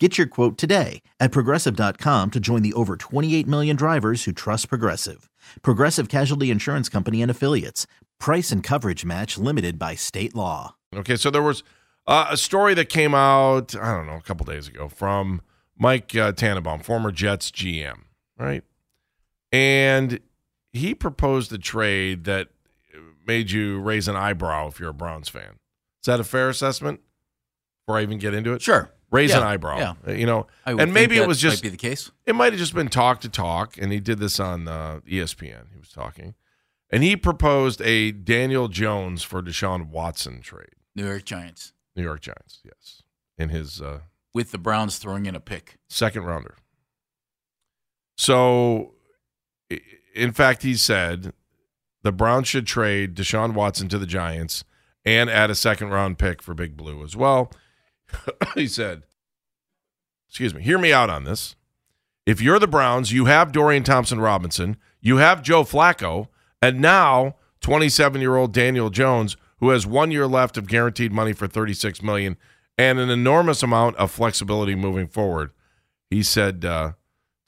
Get your quote today at progressive.com to join the over 28 million drivers who trust Progressive. Progressive Casualty Insurance Company and Affiliates. Price and coverage match limited by state law. Okay, so there was uh, a story that came out, I don't know, a couple days ago from Mike uh, Tannenbaum, former Jets GM, right? And he proposed a trade that made you raise an eyebrow if you're a Browns fan. Is that a fair assessment? Before I even get into it, Sure. Raise Yeah, an eyebrow. yeah. Uh, you know, I would and maybe it was just might be the case. it might have just been talk to talk, and he did this on uh, ESPN. He was talking, and he proposed a Daniel Jones for Deshaun Watson trade. New York Giants New York Giants, yes, in his uh, with the Browns throwing in a pick. second rounder. So, in fact, he said the Browns should trade Deshaun Watson to the Giants and add a second round pick for Big Blue as well. he said, excuse me, hear me out on this. If you're the Browns, you have Dorian Thompson Robinson, you have Joe Flacco, and now 27 year old Daniel Jones, who has one year left of guaranteed money for 36 million and an enormous amount of flexibility moving forward. He said uh,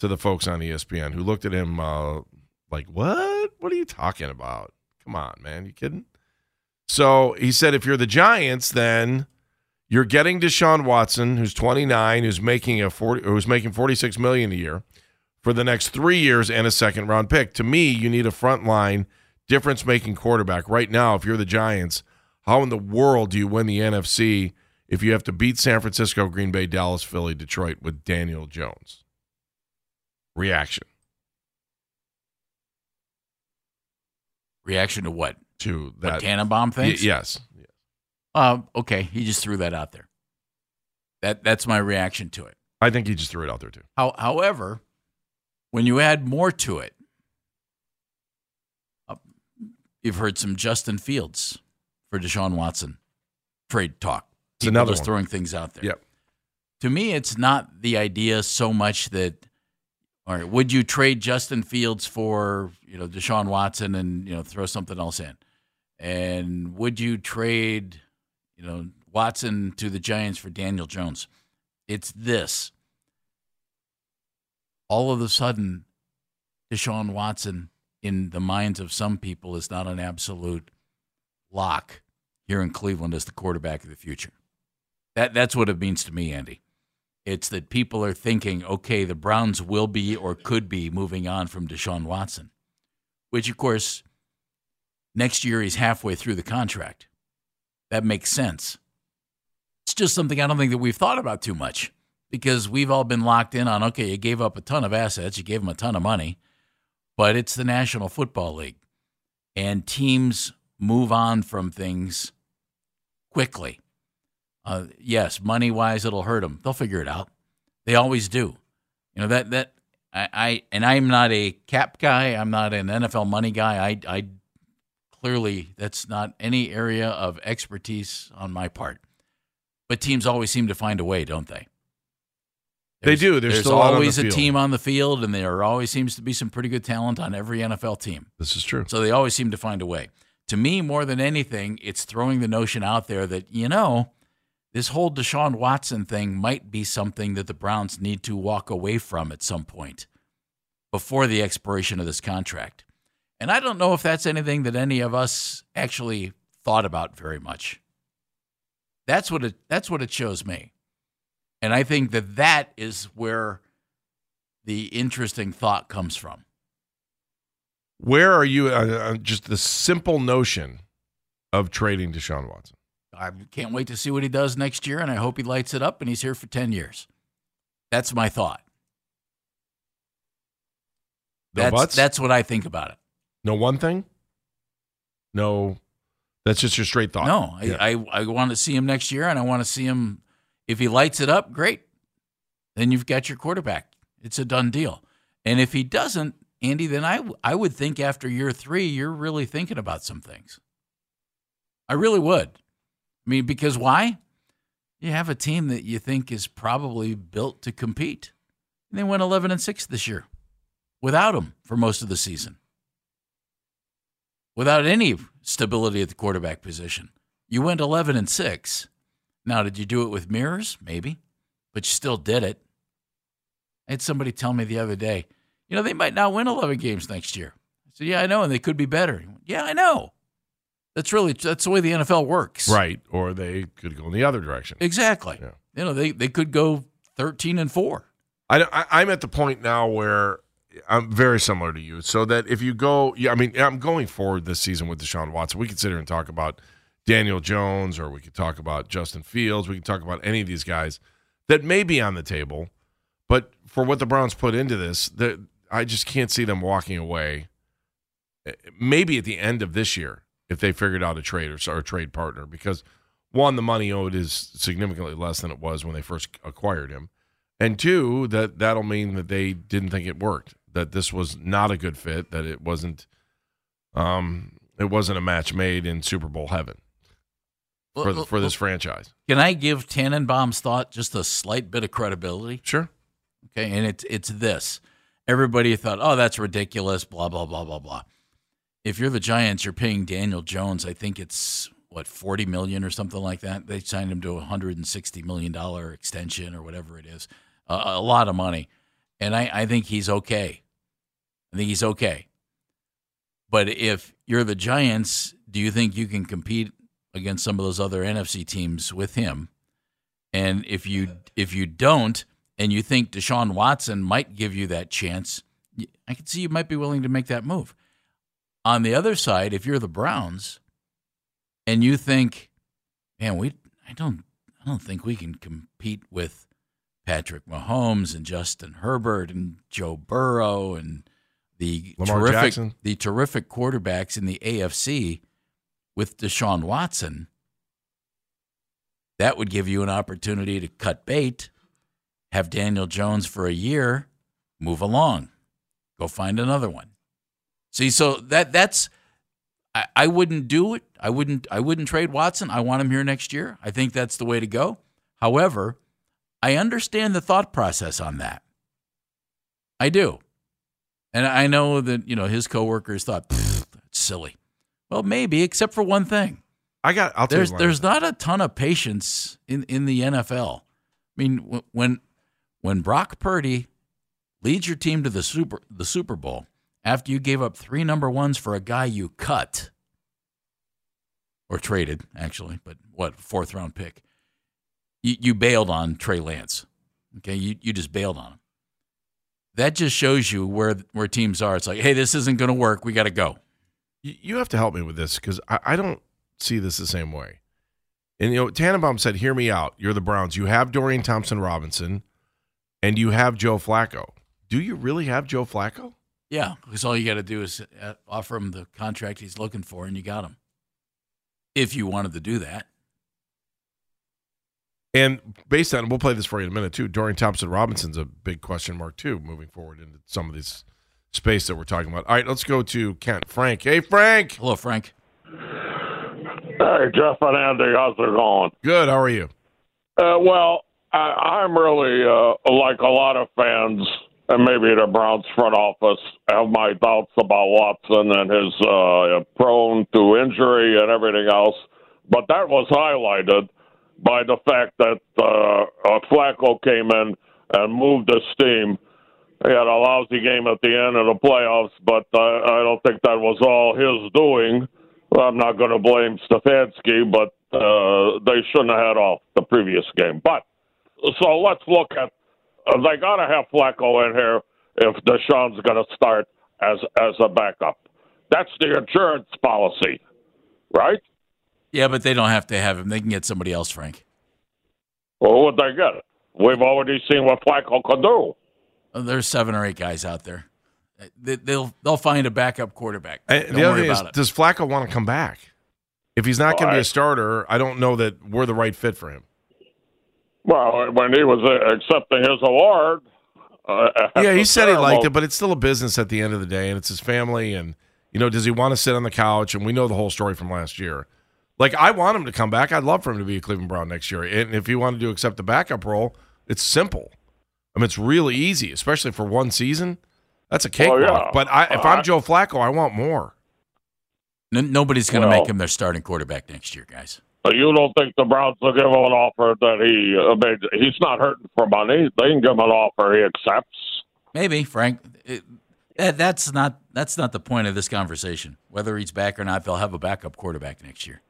to the folks on ESPN who looked at him uh, like, "What? What are you talking about? Come on, man, you kidding?" So he said, if you're the Giants, then you're getting Deshaun Watson, who's 29, who's making a 40, who's making 46 million a year for the next three years and a second round pick. To me, you need a front line difference making quarterback right now. If you're the Giants, how in the world do you win the NFC if you have to beat San Francisco, Green Bay, Dallas, Philly, Detroit with Daniel Jones? Reaction Reaction to what? to What that? Tannenbaum Y- thinks? yes. Uh, okay, he just threw that out there. That that's my reaction to it. I think he just threw it out there too. How, however, when you add more to it, uh, you've heard some Justin Fields for Deshaun Watson trade talk. It's People another just one. throwing things out there. Yep. To me, it's not the idea so much that, all right, would you trade Justin Fields for you know Deshaun Watson and you know throw something else in, and would you trade you know Watson to the Giants for Daniel Jones? It's this. All of a sudden, Deshaun Watson, in the minds of some people, is not an absolute lock here in Cleveland as the quarterback of the future. That that's what it means to me, Andy. It's that people are thinking, okay, the Browns will be or could be moving on from Deshaun Watson, which of course next year he's halfway through the contract. That makes sense. It's just something I don't think that we've thought about too much because we've all been locked in on, okay, you gave up a ton of assets, you gave them a ton of money, but it's the National Football League. And teams move on from things quickly. Uh, yes, money wise, it'll hurt them. They'll figure it out. They always do. You know that that I, I and I'm not a cap guy. I'm not an NFL money guy. I I clearly that's not any area of expertise on my part. But teams always seem to find a way, don't they? They do. There's there's still a the always a team on the field, and there always seems to be some pretty good talent on every NFL team. This is true. So they always seem to find a way. To me, more than anything, it's throwing the notion out there that, you know, this whole Deshaun Watson thing might be something that the Browns need to walk away from at some point before the expiration of this contract. And I don't know if that's anything that any of us actually thought about very much. That's what it that's what it shows me. And I think that that is where the interesting thought comes from. Where are you? Uh, uh, just the simple notion of trading Deshaun Watson. I can't wait to see what he does next year, and I hope he lights it up and he's here for 10 years. That's my thought. No that's, buts? that's what I think about it. No one thing. No, that's just your straight thought. No, Yeah. I, I, I want to see him next year, and I want to see him. If he lights it up, great. Then you've got your quarterback. It's a done deal. And if he doesn't, Andy, then I, I would think after year three, you're really thinking about some things. I really would. I mean, because why? You have a team that you think is probably built to compete. And they went 11 and 6 this year without him for most of the season without any stability at the quarterback position. You went 11 and 6. Now, did you do it with mirrors? Maybe, but you still did it. I had somebody tell me the other day, you know, they might not win 11 games next year. I said, yeah, I know, and they could be better. Went, yeah, I know. That's really that's the way the NFL works. Right, or they could go in the other direction. Exactly. Yeah. You know, they they could go 13 and 4. I, I, I'm at the point now where I'm very similar to you. So that if you go, yeah, I mean, I'm going forward this season with Deshaun Watson. We could sit here and talk about Daniel Jones, or we could talk about Justin Fields. We could talk about any of these guys that may be on the table. But for what the Browns put into this, the, I just can't see them walking away. eh, Maybe at the end of this year, if they figured out a trade or, or a trade partner, because one, the money owed is significantly less than it was when they first acquired him and two that that'll mean that they didn't think it worked that this was not a good fit that it wasn't um it wasn't a match made in super bowl heaven for, Well, for this well, franchise Can I give Tannenbaum's thought just a slight bit of credibility? sure Okay, and it's it's this. Everybody thought, oh, that's ridiculous, blah blah blah blah blah. If you're the Giants, you're paying Daniel Jones. I think it's what forty million or something like that. They signed him to a hundred and sixty million dollar extension or whatever it is, uh, a lot of money, and I, I think he's okay. I think he's okay. But if you're the Giants, do you think you can compete against some of those other NFC teams with him? And if you if you don't, and you think Deshaun Watson might give you that chance, I can see you might be willing to make that move. On the other side, if you're the Browns, and you think, man, we I don't I don't think we can compete with Patrick Mahomes and Justin Herbert and Joe Burrow and the Lamar terrific Jackson. the terrific quarterbacks in the AFC with Deshaun Watson. That would give you an opportunity to cut bait, have Daniel Jones for a year, move along, go find another one. See, so that that's I, I wouldn't do it. I wouldn't I wouldn't trade Watson. I want him here next year. I think that's the way to go. However, I understand the thought process on that. I do. And I know that, you know, his coworkers thought, "Pfft, that's silly. Well, maybe, except for one thing. i got i'll tell There's you there's not a ton of patience in, in the NFL. I mean, when when Brock Purdy leads your team to the super the Super Bowl after you gave up three number ones for a guy you cut or traded, actually, but what fourth round pick? You you bailed on Trey Lance. Okay, you you just bailed on him. That just shows you where where teams are. It's like, hey, this isn't going to work. We got to go. you, you have to help me with this because I, I don't see this the same way and you know tannenbaum said hear me out you're the browns you have dorian thompson robinson and you have joe flacco do you really have joe flacco Yeah, because all you got to do is uh, offer him the contract he's looking for, and you got him. If you wanted to do that, And based on, we'll play this for you in a minute too. Dorian Thompson Robinson's a big question mark too, moving forward into some of this space that we're talking about. All right, let's go to Kent. Frank. Hey, Frank. hello, Frank. Hey, Jeff and Andy, how's it going? Good. How are you? Uh, well, I, I'm really, uh, like a lot of fans, and maybe the Browns front office have my doubts about Watson and his uh, prone to injury and everything else. But that was highlighted by the fact that uh, uh, Flacco came in and moved his team. He had a lousy game at the end of the playoffs, but uh, I don't think that was all his doing. I'm not going to blame Stefanski, but uh, they shouldn't have had off the previous game. But so let's look at uh, they got to have Flacco in here if Deshaun's going to start as as a backup. That's the insurance policy, right? Yeah, but they don't have to have him. They can get somebody else, Frank. Well, what would they get? We've already seen what Flacco can do. There's seven or eight guys out there. They- They'll they'll find a backup quarterback. And Don't the other worry thing is, it. does Flacco want to come back? If he's not going to be a starter, I don't know that we're the right fit for him. Well, when he was uh, accepting his award, uh, Yeah, he said he liked it, but it's still a business at the end of the day, and it's his family. And you know, does he want to sit on the couch? And we know the whole story from last year. Like, I want him to come back. I'd love for him to be a Cleveland Brown next year. And if he wanted to accept the backup role, it's simple. I mean, it's really easy, especially for one season. That's a cakewalk. yeah. But I, if Uh, I'm Joe Flacco, I want more. N- nobody's going to Well- make him their starting quarterback next year, guys. Uh, You don't think the Browns will give him an offer that he? I mean, he's not hurting for money. They can give him an offer he accepts. Maybe Frank. It, that's not that's not the point of this conversation. Whether he's back or not, they'll have a backup quarterback next year.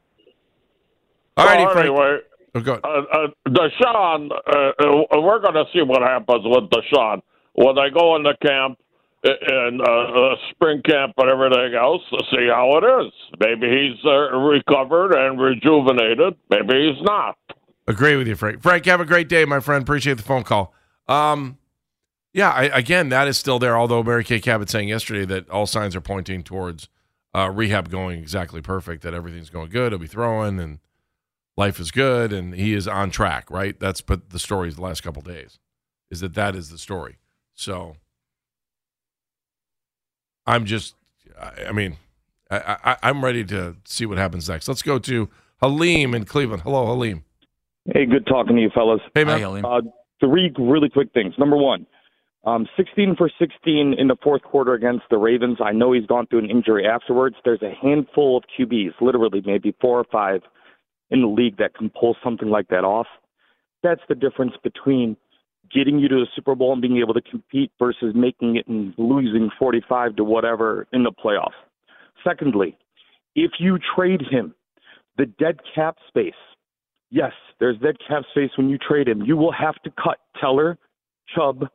All righty, well, Frank. anyway, Oh, go uh, uh, Deshaun, uh, uh, we're going to see what happens with Deshaun when they go into camp and uh, uh, spring camp and everything else to see how it is. Maybe he's uh, recovered and rejuvenated. Maybe he's not. Agree with you, Frank. Frank, have a great day, my friend. Appreciate the phone call. Um, yeah, I, again, that is still there. Although Mary Kay Cabot saying yesterday that all signs are pointing towards uh, rehab going exactly perfect, that everything's going good. He'll be throwing and life is good, and he is on track. Right? That's but the story the last couple days is that that is the story. So I'm just, I, I mean, I, I, I'm ready to see what happens next. Let's go to Halim in Cleveland. Hello, Halim. Hey, good talking to you, fellas. Hey, Hi, man. Halim. Uh, three really quick things. Number one, um, 16 for 16 in the fourth quarter against the Ravens. I know he's gone through an injury afterwards. There's a handful of QBs, literally maybe four or five, in the league that can pull something like that off. That's the difference between getting you to the Super Bowl and being able to compete versus making it and losing 45 to whatever in the playoffs. Secondly, if you trade him, the dead cap space Yes, there's dead cap space when you trade him. You will have to cut Teller, Chubb,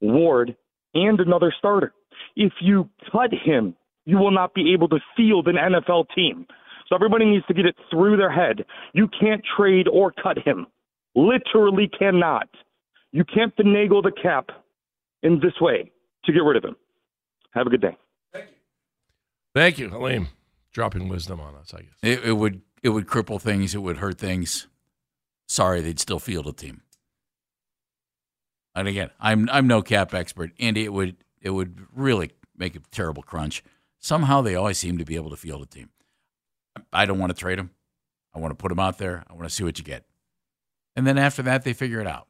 Ward, and another starter. If you cut him, you will not be able to field an NFL team. So everybody needs to get it through their head. You can't trade or cut him. Literally cannot. You can't finagle the cap in this way to get rid of him. Have a good day. Thank you, Thank you, Halim. Dropping wisdom on us, I guess. It, it would it would cripple things. It would hurt things. Sorry, they'd still field a team. And again, I'm I'm no cap expert, Andy. It would it would really make a terrible crunch. Somehow they always seem to be able to field a team. I don't want to trade him. I want to put him out there. I want to see what you get, and then after that, they figure it out.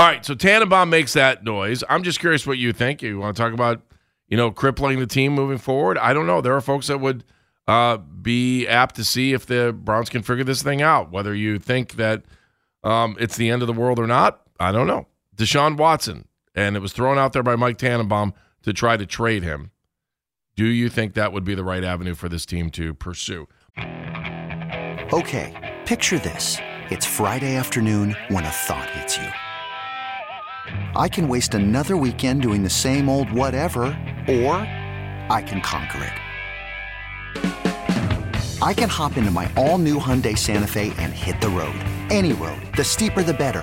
All right, so Tannenbaum makes that noise. I'm just curious what you think. You want to talk about, you know, crippling the team moving forward? I don't know. There are folks that would uh, be apt to see if the Browns can figure this thing out. Whether you think that um, it's the end of the world or not, I don't know. Deshaun Watson, and it was thrown out there by Mike Tannenbaum to try to trade him. Do you think that would be the right avenue for this team to pursue? Okay, picture this. It's Friday afternoon when a thought hits you. I can waste another weekend doing the same old whatever, or I can conquer it. I can hop into my all new Hyundai Santa Fe and hit the road. Any road. The steeper, the better.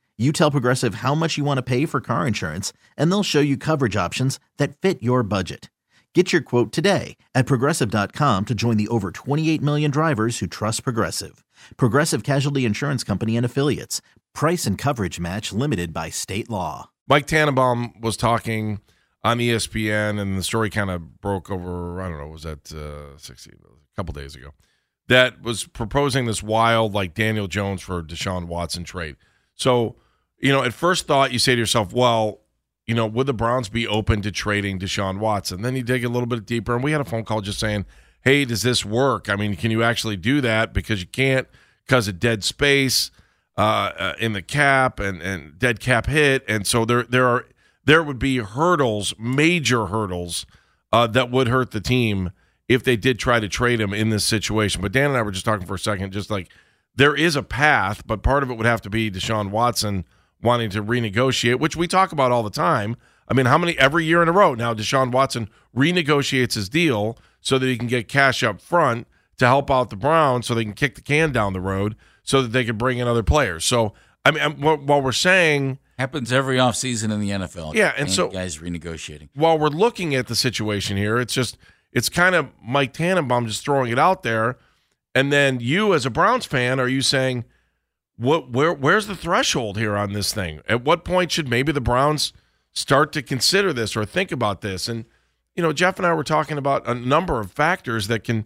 You tell Progressive how much you want to pay for car insurance, and they'll show you coverage options that fit your budget. Get your quote today at progressive.com to join the over 28 million drivers who trust Progressive. Progressive Casualty Insurance Company and Affiliates. Price and coverage match limited by state law. Mike Tannenbaum was talking on ESPN, and the story kind of broke over. I don't know, was that uh, 16, a couple days ago? That was proposing this wild, like Daniel Jones for Deshaun Watson trade. So, you know, at first thought, you say to yourself, well, you know, would the Browns be open to trading Deshaun Watson? Then you dig a little bit deeper, and we had a phone call just saying, hey, does this work? I mean, can you actually do that? Because you can't because of dead space uh, uh, in the cap and, and dead cap hit. And so there there are there would be hurdles, major hurdles, uh, that would hurt the team if they did try to trade him in this situation. But Dan and I were just talking for a second, just like there is a path, but part of it would have to be Deshaun Watson wanting to renegotiate, which we talk about all the time. I mean, how many every year in a row now Deshaun Watson renegotiates his deal so that he can get cash up front to help out the Browns so they can kick the can down the road so that they can bring in other players. So, I mean, while while we're saying Happens every offseason in the NFL. Yeah, and so- guys renegotiating. while we're looking at the situation here, it's just it's kind of Mike Tannenbaum just throwing it out there, and then you as a Browns fan, are you saying what where where's the threshold here on this thing? At what point should maybe the Browns start to consider this or think about this? And you know, Jeff and I were talking about a number of factors that can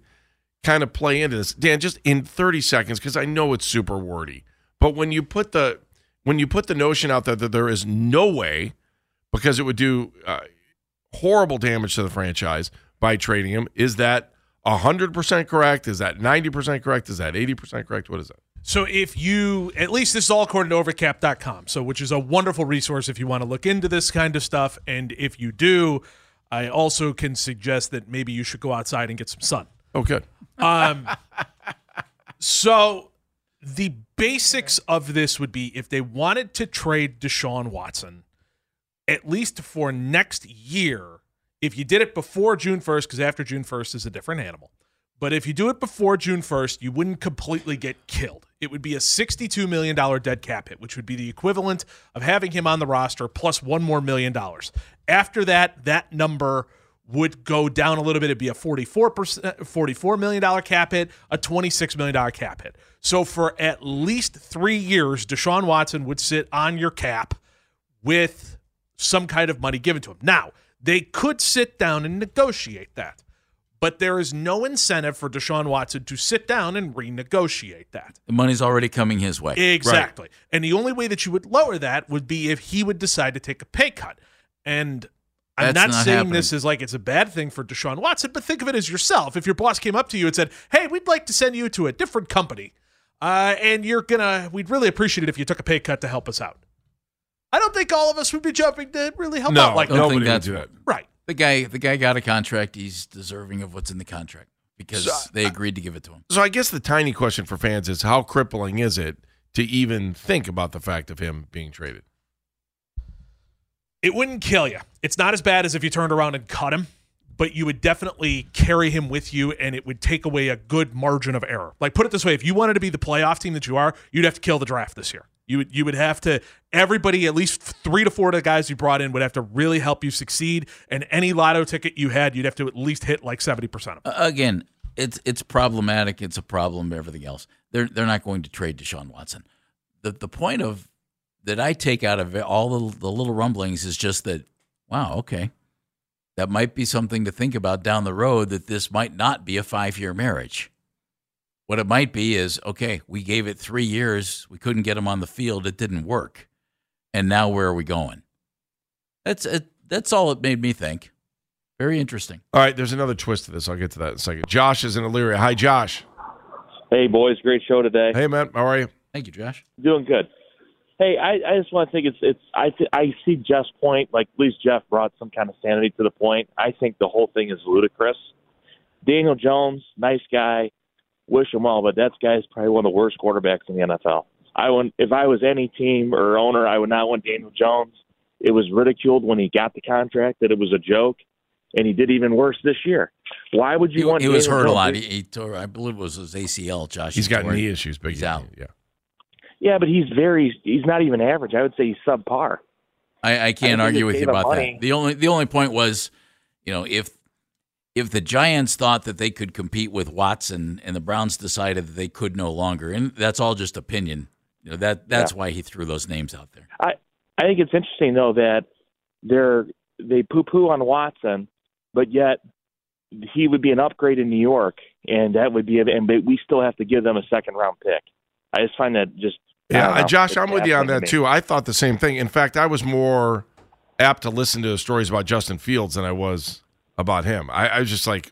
kind of play into this. Dan, just in 30 seconds, because I know it's super wordy, but when you put the when you put the notion out there that there is no way, because it would do uh, horrible damage to the franchise by trading him, is that 100% correct? Is that 90% correct? Is that 80% correct? What is that? So if you, at least this is all according to overcap.com, so which is a wonderful resource if you want to look into this kind of stuff. And if you do, I also can suggest that maybe you should go outside and get some sun. Okay. Um, so the basics of this would be if they wanted to trade Deshaun Watson, at least for next year, if you did it before June 1st, because after June 1st is a different animal. But if you do it before June 1st, you wouldn't completely get killed. It would be a $62 million dead cap hit, which would be the equivalent of having him on the roster plus one more million dollars. After that, that number would go down a little bit. It'd be a 44%, $44 million cap hit, a $26 million cap hit. So for at least three years, Deshaun Watson would sit on your cap with some kind of money given to him. Now, they could sit down and negotiate that, but there is no incentive for Deshaun Watson to sit down and renegotiate that. The money's already coming his way. Exactly. And the only way that you would lower that would be if he would decide to take a pay cut. And I'm That's not, not saying happening. this is like it's a bad thing for Deshaun Watson, but think of it as yourself. If your boss came up to you and said, "Hey, we'd like to send you to a different company, uh, and you're gonna, we'd really appreciate it if you took a pay cut to help us out." I don't think all of us would be jumping to really help No, out like nobody would do that. Right. The guy, the guy got a contract. He's deserving of what's in the contract because So, they agreed to give it to him. So I guess the tiny question for fans is how crippling is it to even think about the fact of him being traded? it wouldn't kill you. It's not as bad as if you turned around and cut him, but you would definitely carry him with you and it would take away a good margin of error. Like put it this way, if you wanted to be the playoff team that you are, you'd have to kill the draft this year. You would you would have to everybody at least 3 to 4 of the guys you brought in would have to really help you succeed and any lotto ticket you had, you'd have to at least hit like 70% of them. Uh, again, it's it's problematic. It's a problem. Everything else, they're they're not going to trade Deshaun Watson. The the point of that I take out of it, all the, the little rumblings is just that, wow, okay, that might be something to think about down the road. That this might not be a five year marriage. What it might be is okay, we gave it three years, we couldn't get him on the field, it didn't work, and now where are we going? That's it. That's all it made me think. Very interesting. All right, there's another twist to this. I'll get to that in a second. Josh is in Elyria. Hi, Josh. Hey, boys, great show today. Hey, man. How are you? Thank you, Josh. Doing good. Hey, I, I just want to think it's it's I th- I see Jeff's point. Like at least Jeff brought some kind of sanity to the point. I think the whole thing is ludicrous. Daniel Jones, nice guy, wish him well, but that guy's probably one of the worst quarterbacks in the NFL. I would if I was any team or owner, I would not want Daniel Jones. It was ridiculed when he got the contract that it was a joke, and he did even worse this year. Why would you He, want? he was Daniel hurt a lot. He, he tore, I believe it was his ACL. Josh, he's got tore it. knee issues, big He's out. Yeah. Yeah, but he's very he's not even average. I would say he's subpar. I, I can't I argue with you about money. that. The only the only point was, you know, if if the Giants thought that they could compete with Watson and the Browns decided that they could no longer, and that's all just opinion. You know that that's why he threw those names out there. I I think it's interesting though that they're they poo poo on Watson, but yet he would be an upgrade in New York, and that would be and but we still have to give them a second round pick. I just find that just Yeah, don't uh, know. Josh, It's I'm with you on that to too. I thought the same thing. In fact, I was more apt to listen to the stories about Justin Fields than I was about him. I, I was just like,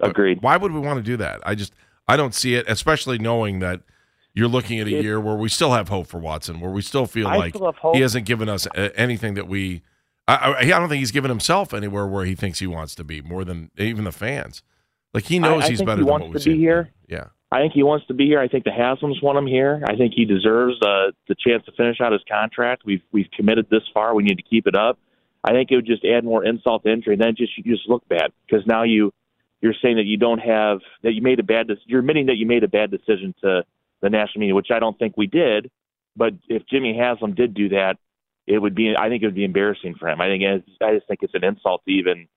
Agreed. Why would we want to do that? I just I don't see it, especially knowing that you're looking at a It- year where we still have hope for Watson, where we still feel I like still he hasn't given us uh, anything that we. I, I, I don't think he's given himself anywhere where he thinks he wants to be more than even the fans. Like he knows he's better he than wants what we've to be here. Yeah. I think he wants to be here. I think the Haslam's want him here. I think he deserves uh, the chance to finish out his contract. We've we've committed this far. We need to keep it up. I think it would just add more insult to injury. And then just you just look bad because now you you're saying that you don't have that you made a bad. dec- You're admitting that you made a bad decision to the national media, which I don't think we did. But if Jimmy Haslam did do that, it would be. I think it would be embarrassing for him. I think it's, I just think it's an insult to even.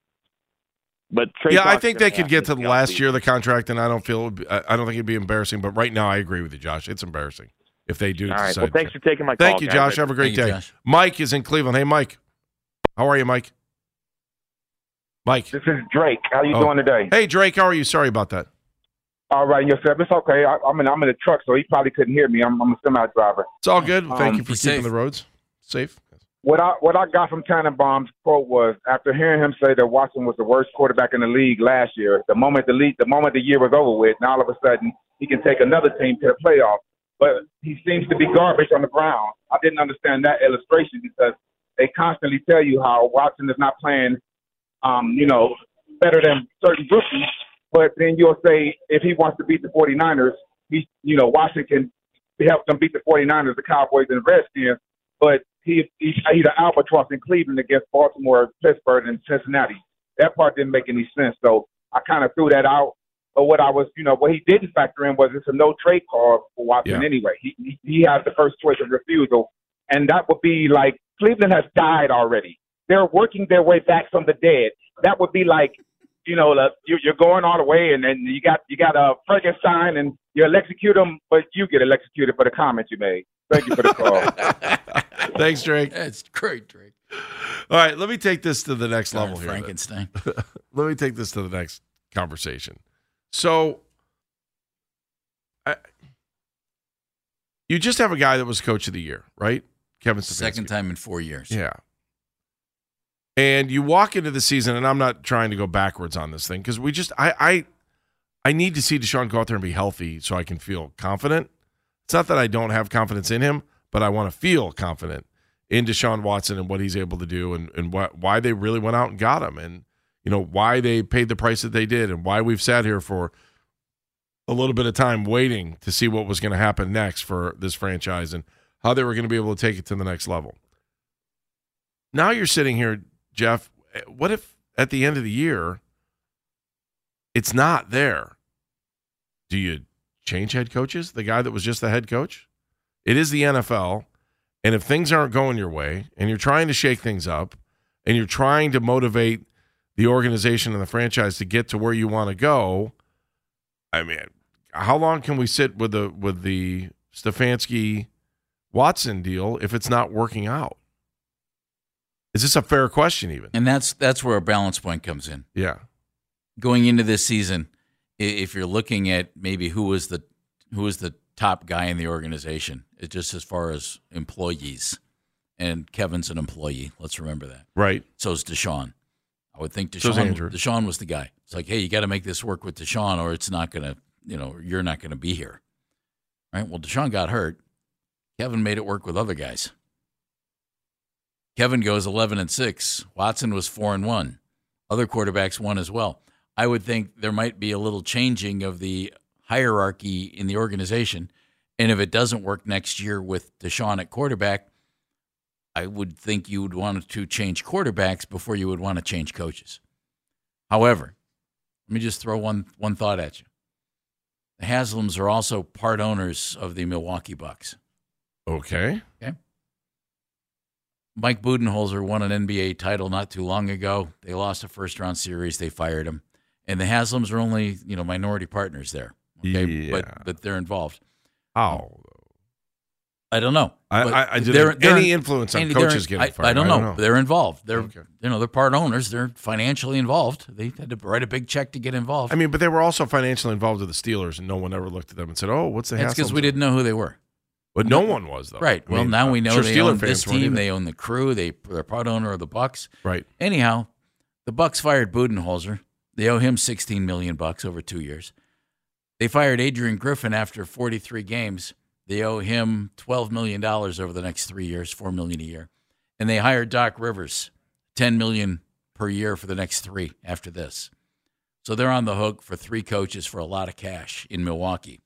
But Trey yeah, I think they could get to the last year of the contract, and I don't feel. it would be- I I don't think it'd be embarrassing. But right now, I agree with you, Josh. It's embarrassing if they do. All right. decide Well, thanks for taking my call. Thank you, guys. Josh. Have a great Thank day. Josh. Mike is in Cleveland. Hey, Mike. How are you, Mike? Mike. This is Drake. How are you Oh. doing today? Hey, Drake. How are you? Sorry about that. All right, yourself. It's okay. I, I'm in. I'm in the truck, so he probably couldn't hear me. I'm, I'm a semi driver. It's all good. Thank Um, you for keeping safe. the roads safe. What I what I got from Tannenbaum's quote was after hearing him say that Watson was the worst quarterback in the league last year. The moment the league, the moment the year was over with, now all of a sudden he can take another team to the playoffs. But he seems to be garbage on the ground. I didn't understand that illustration because they constantly tell you how Watson is not playing, um, you know, better than certain rookies. But then you'll say if he wants to beat the 49ers, he, you know, Watson can help them beat the 49ers, the Cowboys, and the Redskins. But he, he's, he's an albatross in Cleveland against Baltimore, Pittsburgh, and Cincinnati. That part didn't make any sense. So I kind of threw that out. But what I was, you know, what he didn't factor in was it's a no trade clause for Watson Yeah. anyway. He, he he has the first choice of refusal, and that would be like Cleveland has died already. They're working their way back from the dead. That would be like, you know, the, you're, you're going all the way, and then you got you got a Frankenstein, and you electrocute him, but you get executed for the comment you made. Thank you for the call. Thanks, Drake. That's great, Drake. All right, let me take this to the next Darn level here. Frankenstein. let me take this to the next conversation. So, I, you just have a guy that was coach of the year, right? Kevin Stefanski. Second time in four years. Yeah. And you walk into the season, and I'm not trying to go backwards on this thing because we just, I, I, I need to see Deshaun go out there and be healthy so I can feel confident. It's not that I don't have confidence in him, but I want to feel confident in Deshaun Watson and what he's able to do and, and what, why they really went out and got him and, you know, why they paid the price that they did and why we've sat here for a little bit of time waiting to see what was going to happen next for this franchise and how they were going to be able to take it to the next level. Now you're sitting here, Jeff. What if at the end of the year it's not there? Do you change head coaches? The guy that was just the head coach? It is the NFL. And if things aren't going your way and you're trying to shake things up and you're trying to motivate the organization and the franchise to get to where you want to go, I mean, how long can we sit with the with the Stefanski Watson deal if it's not working out? Is this a fair question even? And that's that's where a balance point comes in. Yeah. Going into this season, if you're looking at maybe who was the who was the top guy in the organization, just as far as employees, and Kevin's an employee. Let's remember that. Right. So is Deshaun. I would think Deshaun. Andrew. Deshaun was the guy. It's like, hey, you got to make this work with Deshaun, or it's not gonna, you know, you're not gonna be here. Right. Well, Deshaun got hurt. Kevin made it work with other guys. Kevin goes 11 and 6. Watson was 4 and 1. Other quarterbacks won as well. I would think there might be a little changing of the hierarchy in the organization. And if it doesn't work next year with Deshaun at quarterback, I would think you would want to change quarterbacks before you would want to change coaches. However, let me just throw one one thought at you. The Haslams are also part owners of the Milwaukee Bucks. Okay. Okay. Mike Budenholzer won an NBA title not too long ago. They lost a first round series. They fired him, and the Haslams are only you know minority partners there. Okay, Yeah. but but they're involved. How? I don't know. I, I, I they're- they're- any influence on coaches getting I, fired. I don't know. They're involved. They're Okay. you know they're part owners. They're financially involved. They had to write a big check to get involved. I mean, but they were also financially involved with the Steelers, and no one ever looked at them and said, "Oh, what's the That's because we didn't know who they were. But no one was though. Right. I Well, mean, now we know sure they Steeler own this team. They own the crew. They they're part owner of the Bucks. right. Anyhow, the Bucks fired Budenholzer. They owe him 16 million bucks over 2 years. They fired Adrian Griffin after 43 games. They owe him 12 million dollars over the next 3 years, 4 million a year. And they hired Doc Rivers, 10 million per year for the next 3 after this. So they're on the hook for three coaches for a lot of cash in Milwaukee.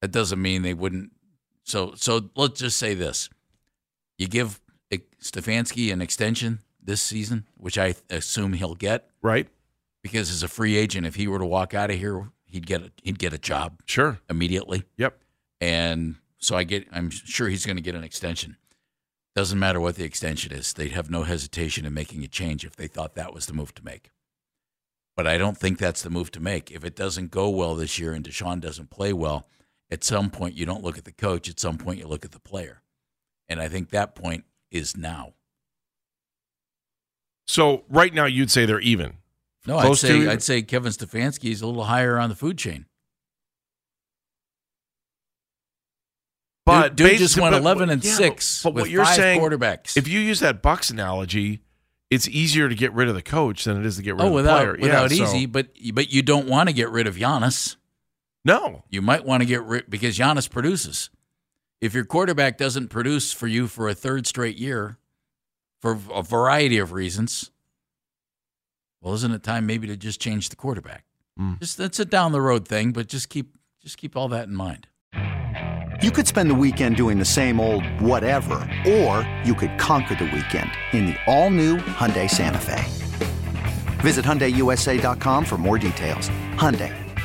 That doesn't mean they wouldn't so so let's just say this. You give Stefanski an extension this season, which I assume he'll get Right. because as a free agent, if he were to walk out of here, he'd get a, he'd get a job Sure. immediately. Yep. And so I get I'm sure he's going to get an extension. Doesn't matter what the extension is. They'd have no hesitation in making a change if they thought that was the move to make. But I don't think that's the move to make. If it doesn't go well this year and Deshaun doesn't play well, at some point you don't look at the coach. At some point you look at the player. And I think that point is now. So right now, you'd say they're even. No, I'd Close to say? I'd say Kevin Stefanski is a little higher on the food chain. But dude, dude just went but- 11 and yeah, six But with what you're saying, quarterbacks. if you use that Bucks analogy, it's easier to get rid of the coach than it is to get rid oh, of the without player. without yeah, so- easy, but but you don't want to get rid of Giannis. No. You might want to get rid because Giannis produces. If your quarterback doesn't produce for you for a third straight year, for a variety of reasons, well, isn't it time maybe to just change the quarterback? Mm. Just that's a down the road thing, but just keep just keep all that in mind. You could spend the weekend doing the same old whatever, or you could conquer the weekend in the all-new Hyundai Santa Fe. Visit HyundaiUSA.com for more details. Hyundai,